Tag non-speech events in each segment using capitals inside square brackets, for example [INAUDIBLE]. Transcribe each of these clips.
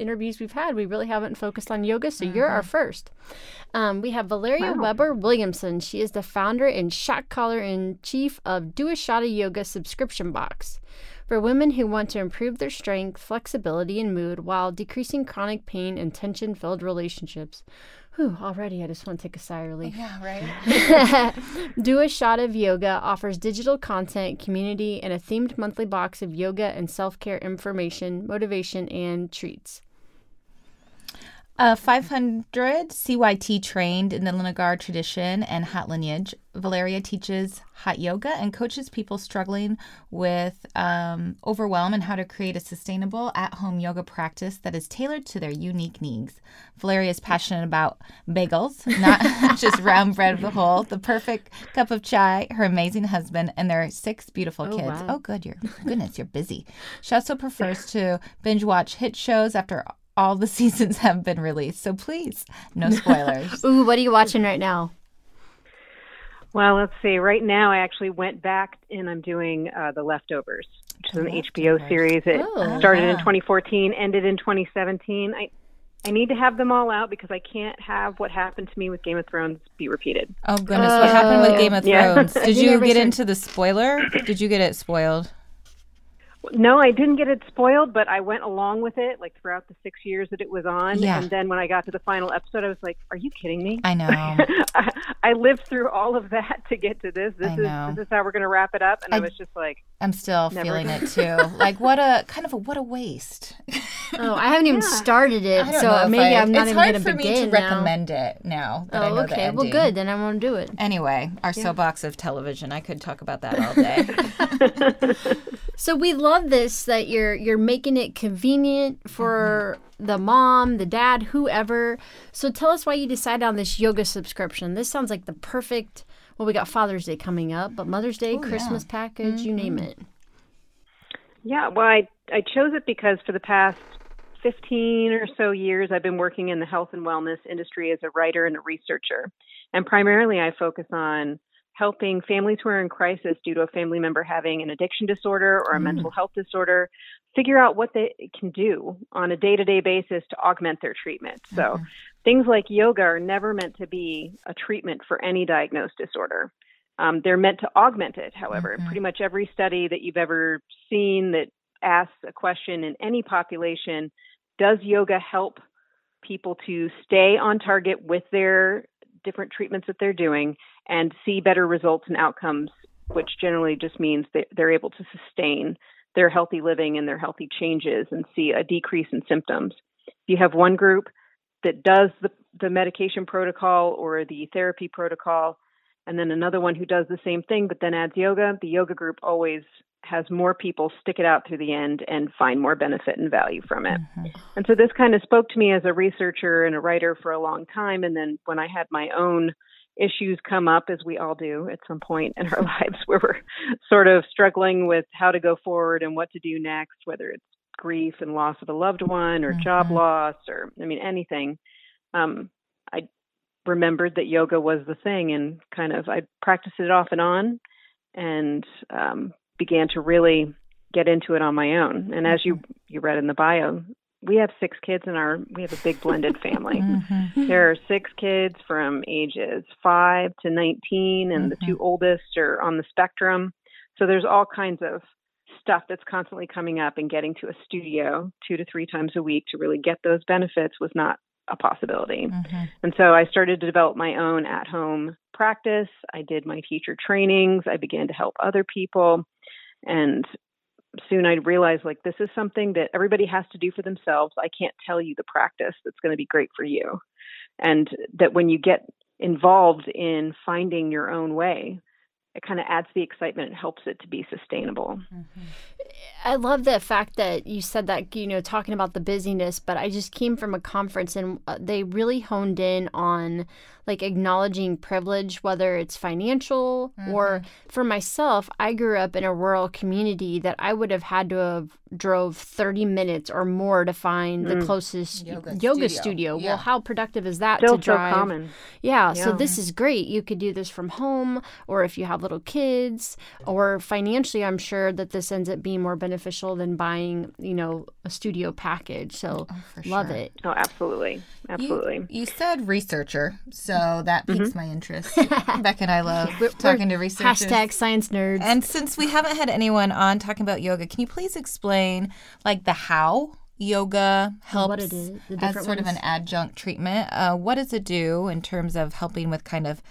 interviews we've had, we really haven't focused on yoga, so mm-hmm. you're our mm-hmm. first. Um, we have Valeria wow. Weber Williamson. She is the founder and shot caller in chief of Do a Shot of Yoga subscription box for women who want to improve their strength, flexibility, and mood while decreasing chronic pain and tension filled relationships. Whew, already I just want to take a sigh of relief. Yeah, right. [LAUGHS] Do a Shot of Yoga offers digital content, community, and a themed monthly box of yoga and self care information, motivation, and treats. Uh, 500 CYT trained in the Iyengar tradition and hot lineage. Valeria teaches hot yoga and coaches people struggling with um, overwhelm and how to create a sustainable at home yoga practice that is tailored to their unique needs. Valeria is passionate about bagels, not [LAUGHS] just round bread of the whole, the perfect cup of chai, her amazing husband, and their six beautiful oh, kids. Wow. Oh, good. You're, goodness, you're busy. She also prefers to binge watch hit shows after all the [LAUGHS] seasons have been released. So please, no spoilers. [LAUGHS] Ooh, what are you watching right now? Well, let's see. Right now, I actually went back and I'm doing uh, The Leftovers, which is an HBO series. It oh, started yeah. in 2014, ended in 2017. I I need to have them all out because I can't have what happened to me with Game of Thrones be repeated. Oh goodness, uh, what happened with Game of Thrones? Yeah. [LAUGHS] Did you get into the spoiler? Did you get it spoiled? No, I didn't get it spoiled, but I went along with it like throughout the six years that it was on. Yeah. And then when I got to the final episode, I was like, "Are you kidding me?" I know. [LAUGHS] I, I, lived through all of that to get to this. This I is know. this is how we're going to wrap it up. And I, I, was just like, I'm still feeling it [LAUGHS] too. like what a kind of a what a waste. oh, I haven't even [LAUGHS] yeah. started it, so maybe I, am not even going to begin. It's hard for me to now. recommend it now. oh, okay. Well, good. Then I won't do it. Anyway, our yeah. soapbox of television. I could talk about that all day. so we love this that you're you're making it convenient for mm-hmm. the mom, the dad, whoever. So tell us why you decided on this yoga subscription. This sounds like the perfect. Well, we got Father's Day coming up, but Mother's Day, oh, Christmas yeah. package, mm-hmm. you name mm-hmm. it. Yeah, well, I I chose it because for the past 15 or so years, I've been working in the health and wellness industry as a writer and a researcher. And primarily, I focus on helping families who are in crisis due to a family member having an addiction disorder or a mm. mental health disorder figure out what they can do on a day to day basis to augment their treatment. So, mm-hmm. things like yoga are never meant to be a treatment for any diagnosed disorder. Um, they're meant to augment it, however. Mm-hmm. Pretty much every study that you've ever seen that asks a question in any population does yoga help people to stay on target with their different treatments that they're doing and see better results and outcomes, which generally just means that they're able to sustain their healthy living and their healthy changes and see a decrease in symptoms. If you have one group that does the, the medication protocol or the therapy protocol, and then another one who does the same thing but then adds yoga, the yoga group always has more people stick it out through the end and find more benefit and value from it. Mm-hmm. And so this kind of spoke to me as a researcher and a writer for a long time. And then when I had my own issues come up, as we all do at some point in our [LAUGHS] lives, where we're sort of struggling with how to go forward and what to do next, whether it's grief and loss of a loved one or mm-hmm. job loss or, I mean, anything. Um, remembered that yoga was the thing and kind of I practiced it off and on and um, began to really get into it on my own. And as you mm-hmm. you read in the bio, we have six kids in our we have a big blended family. [LAUGHS] mm-hmm. There are six kids from ages 5 to 19 and mm-hmm. the two mm-hmm. oldest are on the spectrum. So there's all kinds of stuff that's constantly coming up and getting to a studio 2 to 3 times a week to really get those benefits was not a possibility. Mm-hmm. And so I started to develop my own at home practice. I did my teacher trainings. I began to help other people. And soon I realized like this is something that everybody has to do for themselves. I can't tell you the practice that's going to be great for you. And that when you get involved in finding your own way, it kind of adds the excitement and helps it to be sustainable. Mm-hmm. I love the fact that you said that, you know, talking about the busyness, but I just came from a conference and uh, they really honed in on like acknowledging privilege, whether it's financial mm-hmm. or for myself, I grew up in a rural community that I would have had to have drove 30 minutes or more to find mm. the closest yoga, yoga studio. studio. Yeah. Well, how productive is that Still to drive? So common. Yeah, yeah, so this is great. You could do this from home or if you have little kids or financially, I'm sure that this ends up being more beneficial than buying, you know, a studio package. So oh, love sure. it. Oh, absolutely. Absolutely. You, you said researcher, so that piques mm-hmm. my interest. [LAUGHS] Beck and I love we're, talking we're to researchers. Hashtag science nerds. And since we haven't had anyone on talking about yoga, can you please explain like the how yoga helps is, as sort ones? of an adjunct treatment? Uh, what does it do in terms of helping with kind of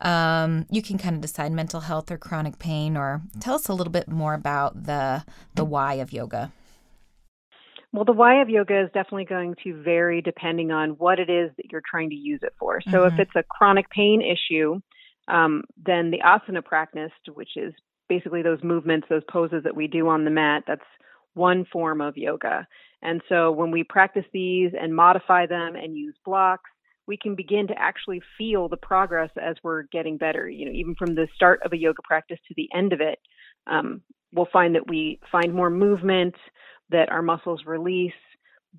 um, you can kind of decide mental health or chronic pain, or tell us a little bit more about the the why of yoga. Well, the why of yoga is definitely going to vary depending on what it is that you're trying to use it for. So, mm-hmm. if it's a chronic pain issue, um, then the asana practice, which is basically those movements, those poses that we do on the mat, that's one form of yoga. And so, when we practice these and modify them and use blocks, we can begin to actually feel the progress as we're getting better. You know, even from the start of a yoga practice to the end of it, um, we'll find that we find more movement, that our muscles release,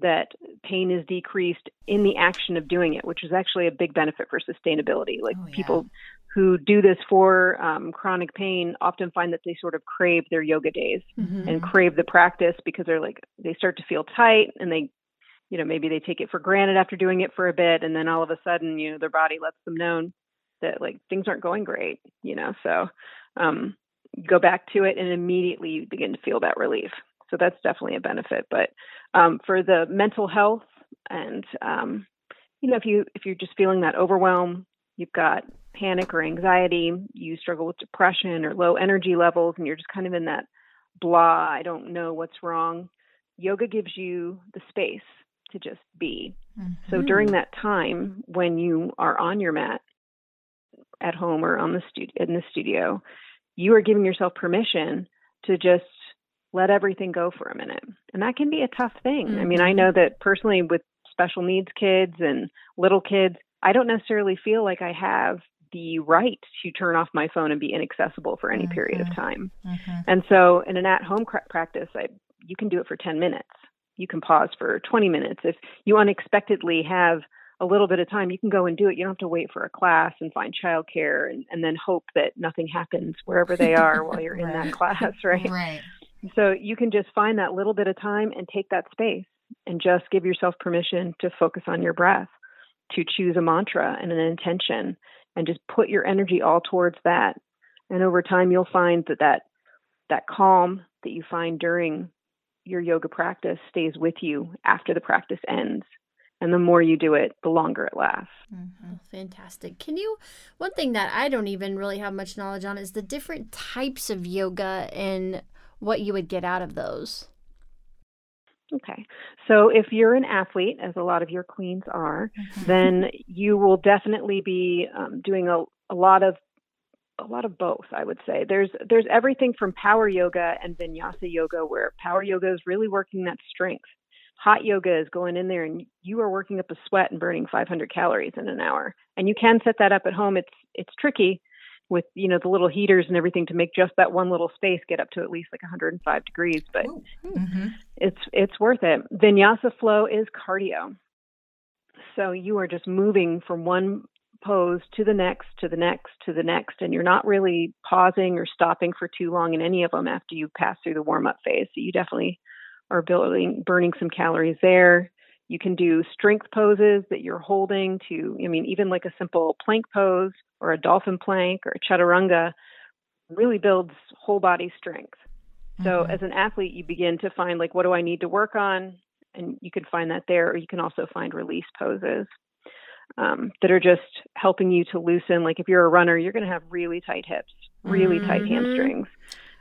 that pain is decreased in the action of doing it, which is actually a big benefit for sustainability. Like oh, yeah. people who do this for um, chronic pain often find that they sort of crave their yoga days mm-hmm. and crave the practice because they're like they start to feel tight and they you know maybe they take it for granted after doing it for a bit and then all of a sudden you know their body lets them know that like things aren't going great you know so um go back to it and immediately you begin to feel that relief so that's definitely a benefit. But um, for the mental health and um, you know if you if you're just feeling that overwhelm, you've got panic or anxiety, you struggle with depression or low energy levels, and you're just kind of in that blah, I don't know what's wrong. Yoga gives you the space to just be. Mm-hmm. So during that time when you are on your mat at home or on the studio in the studio, you are giving yourself permission to just let everything go for a minute. And that can be a tough thing. Mm-hmm. I mean, I mm-hmm. know that personally with special needs kids and little kids, I don't necessarily feel like I have the right to turn off my phone and be inaccessible for any mm-hmm. period of mm-hmm. time. Mm-hmm. And so in an at-home practice, I, you can do it for 10 minutes. You can pause for 20 minutes. If you unexpectedly have a little bit of time, you can go and do it. You don't have to wait for a class and find childcare and, and then hope that nothing happens wherever they are while you're right. in that [LAUGHS] class, [LAUGHS] right? Right. So you can just find that little bit of time and take that space and just give yourself permission to focus on your breath, to choose a mantra and an intention, and just put your energy all towards that. And over time, you'll find that that, that calm that you find during your yoga practice stays with you after the practice ends. And the more you do it, the longer it lasts. Mm-hmm. Fantastic. Can you, one thing that I don't even really have much knowledge on is the different types of yoga and what you would get out of those. Okay. So if you're an athlete, as a lot of your queens are, mm-hmm. then you will definitely be um, doing a, a lot of a lot of both, I would say. There's there's everything from power yoga and vinyasa yoga where power yoga is really working that strength. Hot yoga is going in there and you are working up a sweat and burning 500 calories in an hour. And you can set that up at home. It's it's tricky with you know the little heaters and everything to make just that one little space get up to at least like 105 degrees but mm-hmm. it's it's worth it. Vinyasa flow is cardio. So you are just moving from one pose to the next to the next to the next and you're not really pausing or stopping for too long in any of them after you pass through the warm up phase. So you definitely are building burning some calories there you can do strength poses that you're holding to, I mean, even like a simple plank pose or a dolphin plank or a chaturanga really builds whole body strength. So mm-hmm. as an athlete, you begin to find like, what do I need to work on? and you can find that there, or you can also find release poses um, that are just helping you to loosen. Like if you're a runner, you're going to have really tight hips, really mm-hmm. tight hamstrings.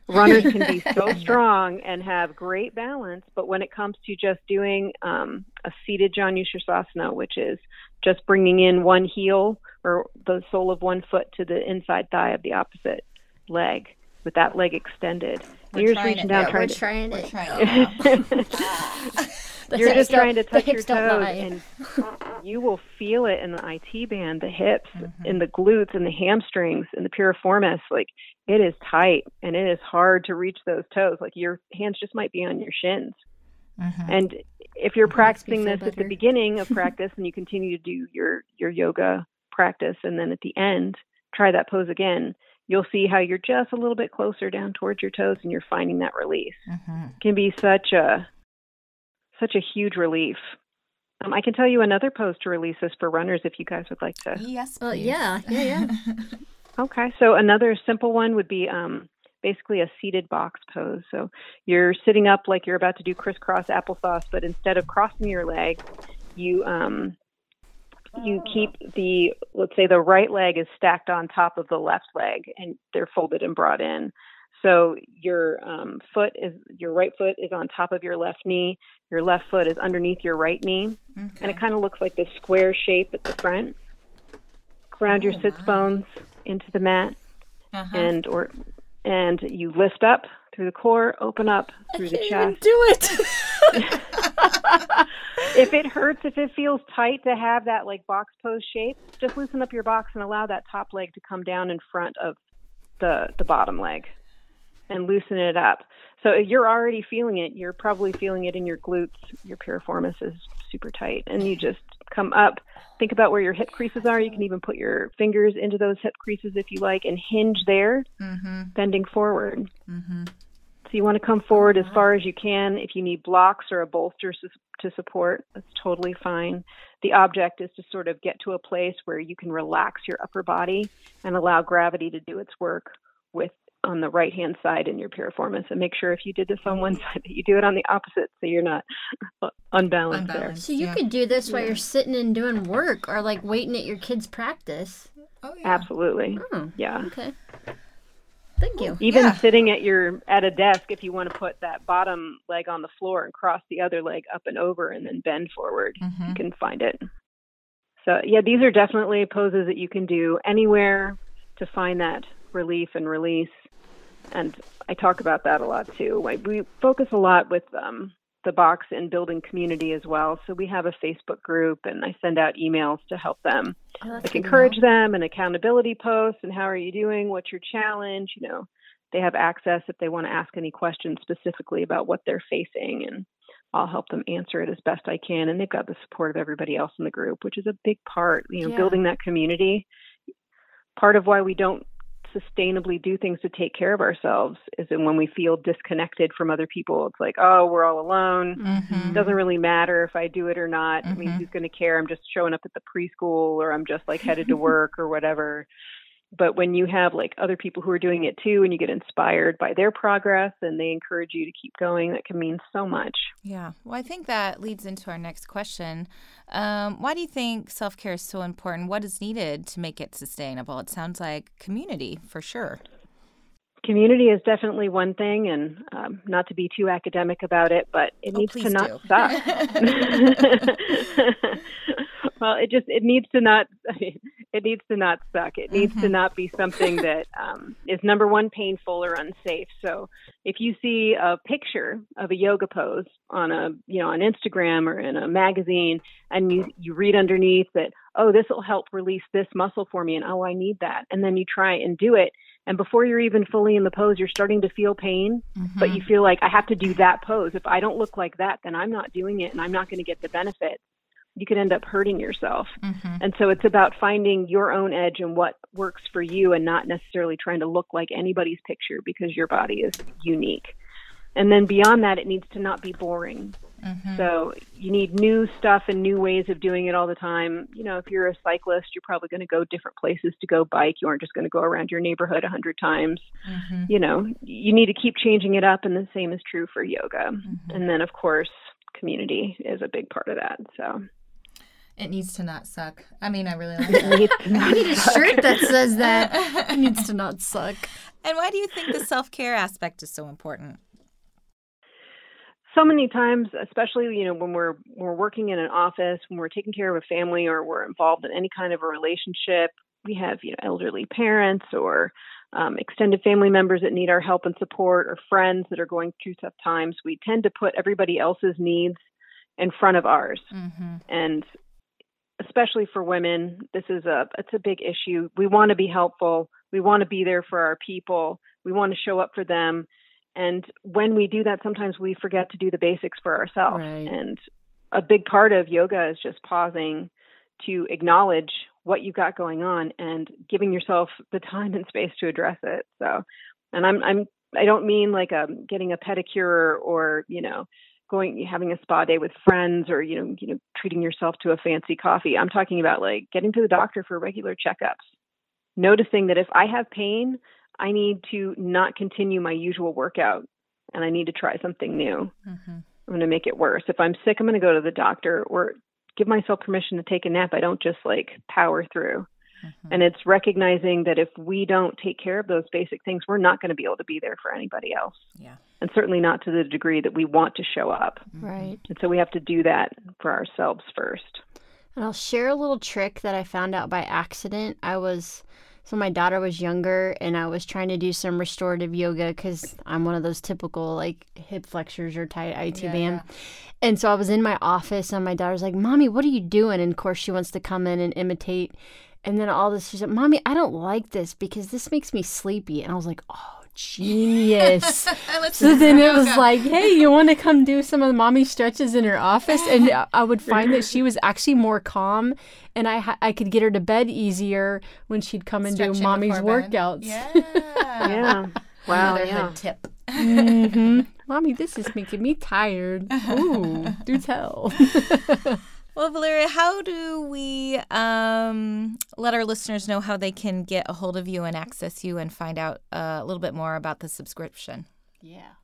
Runners [LAUGHS] can be so strong and have great balance, but when it comes to just doing um, a seated Janu Sirsasana, which is just bringing in one heel or the sole of one foot to the inside thigh of the opposite leg with that leg extended. We're just reaching down yeah, trying we're to. Trying we're trying [LAUGHS] [LAUGHS] [LAUGHS] you're just trying to touch your toes, and [LAUGHS] you will feel it in the IT band, the hips, mm-hmm. in the glutes, and the hamstrings, and the piriformis. Like it is tight, and it is hard to reach those toes. Like your hands just might be on your shins. Mm-hmm. And if you're practicing this better. at the beginning of [LAUGHS] practice, and you continue to do your your yoga practice, and then at the end, try that pose again you'll see how you're just a little bit closer down towards your toes and you're finding that release. Mm-hmm. It can be such a such a huge relief. Um, I can tell you another pose to release this for runners if you guys would like to. Yes. Well, yeah, yeah, yeah. [LAUGHS] okay, so another simple one would be um, basically a seated box pose. So you're sitting up like you're about to do crisscross applesauce, but instead of crossing your leg, you um, you keep the let's say the right leg is stacked on top of the left leg, and they're folded and brought in. So your um, foot is your right foot is on top of your left knee. Your left foot is underneath your right knee, okay. and it kind of looks like this square shape at the front. Ground oh, your sits wow. bones into the mat, uh-huh. and or and you lift up through the core, open up through the chest. do it. [LAUGHS] if it hurts, if it feels tight to have that like box pose shape, just loosen up your box and allow that top leg to come down in front of the the bottom leg and loosen it up. So if you're already feeling it, you're probably feeling it in your glutes. Your piriformis is super tight, and you just come up. Think about where your hip creases are. You can even put your fingers into those hip creases if you like, and hinge there, mm-hmm. bending forward. Mm-hmm. So you want to come forward as far as you can. If you need blocks or a bolster to support, that's totally fine. The object is to sort of get to a place where you can relax your upper body and allow gravity to do its work with on the right hand side in your piriformis and make sure if you did this on one [LAUGHS] side that you do it on the opposite so you're not unbalanced, [LAUGHS] unbalanced there. So you yeah. could do this while yeah. you're sitting and doing work or like waiting at your kids' practice. Oh yeah. Absolutely. Oh, yeah. Okay. Thank you. Even yeah. sitting at your at a desk if you want to put that bottom leg on the floor and cross the other leg up and over and then bend forward, mm-hmm. you can find it. So yeah, these are definitely poses that you can do anywhere to find that relief and release and I talk about that a lot too. We focus a lot with um, the box in building community as well. So we have a Facebook group, and I send out emails to help them, oh, like encourage them, and accountability posts, and how are you doing? What's your challenge? You know, they have access if they want to ask any questions specifically about what they're facing, and I'll help them answer it as best I can. And they've got the support of everybody else in the group, which is a big part. You know, yeah. building that community. Part of why we don't sustainably do things to take care of ourselves is in when we feel disconnected from other people. It's like, oh, we're all alone. Mm-hmm. It doesn't really matter if I do it or not. Mm-hmm. I mean, who's going to care? I'm just showing up at the preschool or I'm just like headed to work or whatever. But when you have like other people who are doing it too and you get inspired by their progress and they encourage you to keep going, that can mean so much. Yeah. Well, I think that leads into our next question. Um, why do you think self care is so important? What is needed to make it sustainable? It sounds like community for sure. Community is definitely one thing, and um, not to be too academic about it, but it oh, needs to not do. suck. [LAUGHS] [LAUGHS] [LAUGHS] [LAUGHS] well, it just it needs to not [LAUGHS] it needs to not suck. It needs mm-hmm. to not be something [LAUGHS] that um, is number one painful or unsafe. So if you see a picture of a yoga pose on a you know on Instagram or in a magazine, and you you read underneath that oh this will help release this muscle for me, and oh I need that, and then you try and do it. And before you're even fully in the pose, you're starting to feel pain, mm-hmm. but you feel like I have to do that pose. If I don't look like that, then I'm not doing it and I'm not going to get the benefit you could end up hurting yourself. Mm-hmm. And so it's about finding your own edge and what works for you and not necessarily trying to look like anybody's picture because your body is unique. And then beyond that, it needs to not be boring. Mm-hmm. So you need new stuff and new ways of doing it all the time. You know, if you're a cyclist, you're probably going to go different places to go bike. You aren't just going to go around your neighborhood a hundred times. Mm-hmm. You know, you need to keep changing it up, and the same is true for yoga. Mm-hmm. And then, of course, community is a big part of that. So it needs to not suck. I mean, I really [LAUGHS] like it. needs to not [LAUGHS] I need a shirt that says that. [LAUGHS] It needs to not suck. And why do you think the self care aspect is so important? So many times, especially you know when we're we're working in an office, when we're taking care of a family, or we're involved in any kind of a relationship, we have you know elderly parents or um, extended family members that need our help and support, or friends that are going through tough times. We tend to put everybody else's needs in front of ours, mm-hmm. and especially for women, this is a it's a big issue. We want to be helpful. We want to be there for our people. We want to show up for them. And when we do that, sometimes we forget to do the basics for ourselves. Right. And a big part of yoga is just pausing to acknowledge what you've got going on and giving yourself the time and space to address it. So, and I'm I'm I don't mean like a um, getting a pedicure or you know going having a spa day with friends or you know you know treating yourself to a fancy coffee i'm talking about like getting to the doctor for regular checkups noticing that if i have pain i need to not continue my usual workout and i need to try something new mm-hmm. i'm going to make it worse if i'm sick i'm going to go to the doctor or give myself permission to take a nap i don't just like power through Mm-hmm. And it's recognizing that if we don't take care of those basic things, we're not going to be able to be there for anybody else. Yeah. And certainly not to the degree that we want to show up. Mm-hmm. Right. And so we have to do that for ourselves first. And I'll share a little trick that I found out by accident. I was so my daughter was younger and I was trying to do some restorative yoga because I'm one of those typical like hip flexors or tight IT yeah, band. Yeah. And so I was in my office and my daughter's like, Mommy, what are you doing? And of course she wants to come in and imitate. And then all this, she said, Mommy, I don't like this because this makes me sleepy. And I was like, Oh, genius. [LAUGHS] so then it was like, Hey, you want to come do some of the mommy stretches in her office? And [LAUGHS] I would find that she was actually more calm and I, I could get her to bed easier when she'd come and Stretching do mommy's workouts. Yeah. [LAUGHS] yeah. Wow. Motherhood yeah. tip. mm-hmm. Mommy, this is making me tired. Ooh, do tell. Well, Valeria, how do we um, let our listeners know how they can get a hold of you and access you and find out uh, a little bit more about the subscription? Yeah.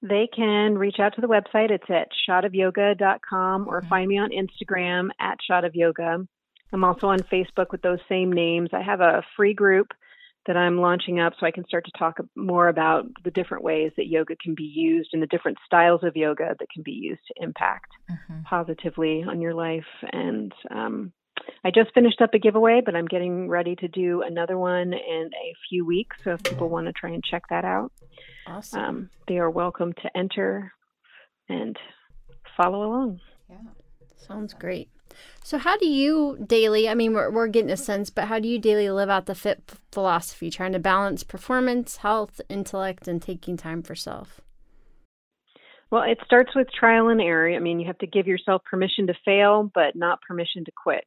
They can reach out to the website. It's at shotofyoga.com or mm-hmm. find me on Instagram at shotofyoga. I'm also on Facebook with those same names. I have a free group that I'm launching up so I can start to talk more about the different ways that yoga can be used and the different styles of yoga that can be used to impact mm-hmm. positively on your life. And um, I just finished up a giveaway, but I'm getting ready to do another one in a few weeks. So if people want to try and check that out, awesome. Um, they are welcome to enter and follow along. Yeah, sounds great. So, how do you daily, I mean, we're, we're getting a sense, but how do you daily live out the fit philosophy, trying to balance performance, health, intellect, and taking time for self? Well, it starts with trial and error. I mean, you have to give yourself permission to fail, but not permission to quit.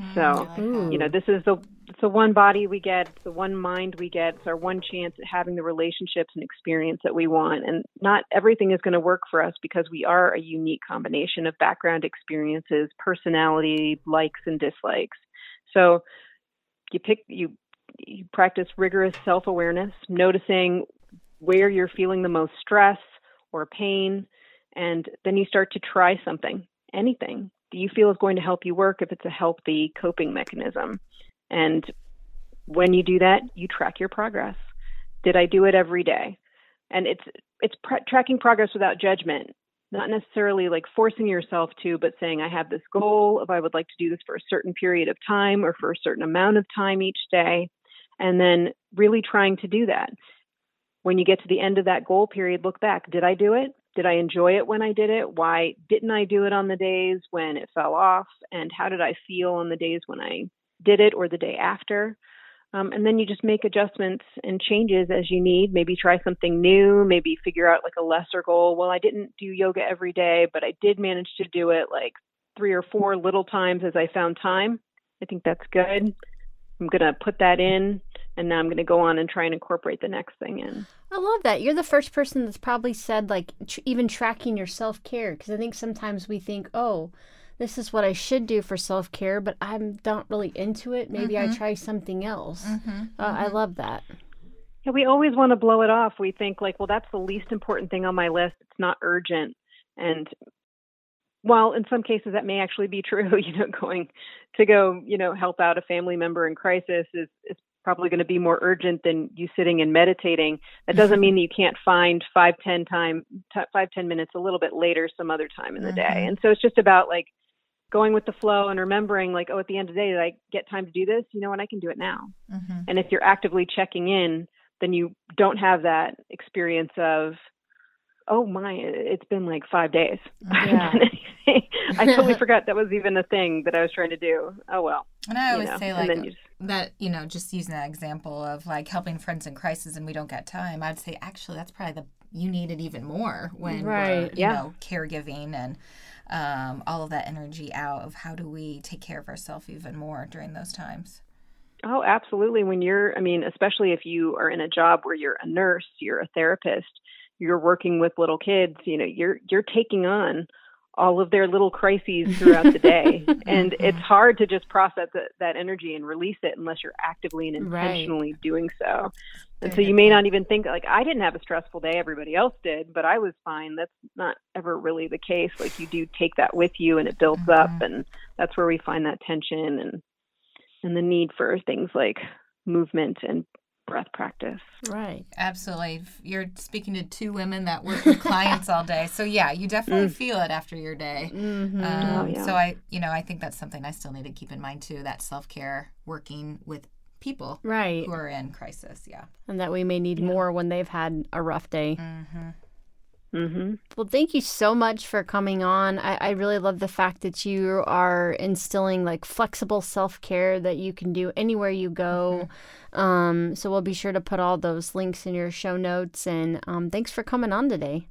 Mm, so, like you know, this is the it's the one body we get, it's the one mind we get, it's our one chance at having the relationships and experience that we want. And not everything is going to work for us because we are a unique combination of background experiences, personality, likes and dislikes. So, you pick you you practice rigorous self-awareness, noticing where you're feeling the most stress or pain, and then you start to try something, anything do you feel is going to help you work if it's a healthy coping mechanism? And when you do that, you track your progress. Did I do it every day? And it's it's tracking progress without judgment, not necessarily like forcing yourself to, but saying I have this goal of I would like to do this for a certain period of time or for a certain amount of time each day, and then really trying to do that. When you get to the end of that goal period, look back. Did I do it? Did I enjoy it when I did it? Why didn't I do it on the days when it fell off? And how did I feel on the days when I did it or the day after? Um, and then you just make adjustments and changes as you need. Maybe try something new, maybe figure out like a lesser goal. Well, I didn't do yoga every day, but I did manage to do it like three or four little times as I found time. I think that's good. I'm going to put that in and now I'm going to go on and try and incorporate the next thing in. I love that. You're the first person that's probably said like tr- even tracking your self-care because I think sometimes we think, "Oh, this is what I should do for self-care, but I'm not really into it. Maybe mm-hmm. I try something else." Mm-hmm. Uh, mm-hmm. I love that. Yeah, we always want to blow it off. We think like, "Well, that's the least important thing on my list. It's not urgent." And while in some cases that may actually be [LAUGHS] true, you know, going to go, you know, help out a family member in crisis is, is probably going to be more urgent than you sitting and meditating. That doesn't mean that you can't find five, ten time, t- five, ten minutes a little bit later, some other time in the day. Mhm. And so it's just about like going with the flow and remembering, like, oh, at the end of the day, did I get time to do this? You know what? I can do it now. Mm-hmm. And if you're actively checking in, then you don't have that experience of, oh my, it's been like five days. [LAUGHS] I Yeah. [LAUGHS] I totally forgot that was even a thing that I was trying to do. Oh well. And I you always know, say like you just- that, you know, just using that example of like helping friends in crisis and we don't get time. I'd say actually that's probably the you need it even more when Right, you yeah. know, caregiving and um, all of that energy out of how do we take care of ourselves even more during those times. Oh, absolutely. When you're, I mean, especially if you are in a job where you're a nurse, you're a therapist, you're working with little kids, you know, you're you're taking on all of their little crises throughout the day, [LAUGHS] and it's hard to just process that, that energy and release it unless you're actively and Right. intentionally doing so. And so you may not even think like I didn't have a stressful day, everybody else did, but I was fine. That's not ever really the case. Like you do take that with you, and it builds up, Mhm. and that's where we find that tension and and the need for things like movement and breath practice. Right. Absolutely. You're speaking to two women that work with clients all day. So yeah, you definitely feel it after your day. Mm-hmm. Um, Oh, yeah. So I, you know, I think that's something I still need to keep in mind too. That self care, working with people right. who are in crisis. Yeah. And that we may need more when they've had a rough day. Mm-hmm. hmm Well, thank you so much for coming on. I, I really love the fact that you are instilling like flexible self care that you can do anywhere you go. Um, so we'll be sure to put all those links in your show notes. And um, thanks for coming on today.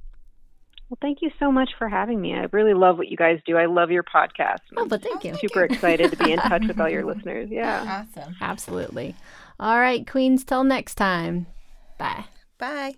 Well, thank you so much for having me. I really love what you guys do. I love your podcast. Oh, but thank you. super excited to be in [LAUGHS] touch with all your listeners. Yeah. Awesome. Absolutely. All right, Queens, till next time. Bye. Bye.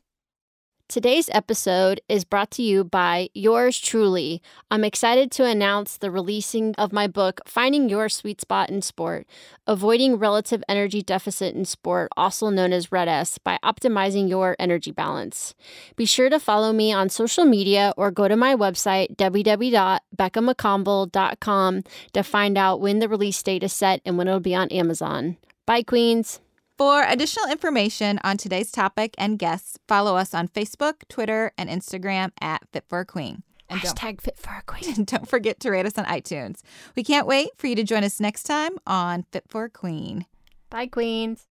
Today's episode is brought to you by yours truly. I'm excited to announce the releasing of my book, Finding Your Sweet Spot in Sport Avoiding Relative Energy Deficit in Sport, also known as RED-S, by optimizing your energy balance. Be sure to follow me on social media or go to my website, www.beckamacombel.com, to find out when the release date is set and when it'll be on Amazon. Bye, Queens. For additional information on today's topic and guests, follow us on Facebook, Twitter, and Instagram at Fit for a Queen. And Hashtag fit for a queen. and [LAUGHS] don't forget to rate us on iTunes. We can't wait for you to join us next time on Fit for a Queen. Bye, Queens.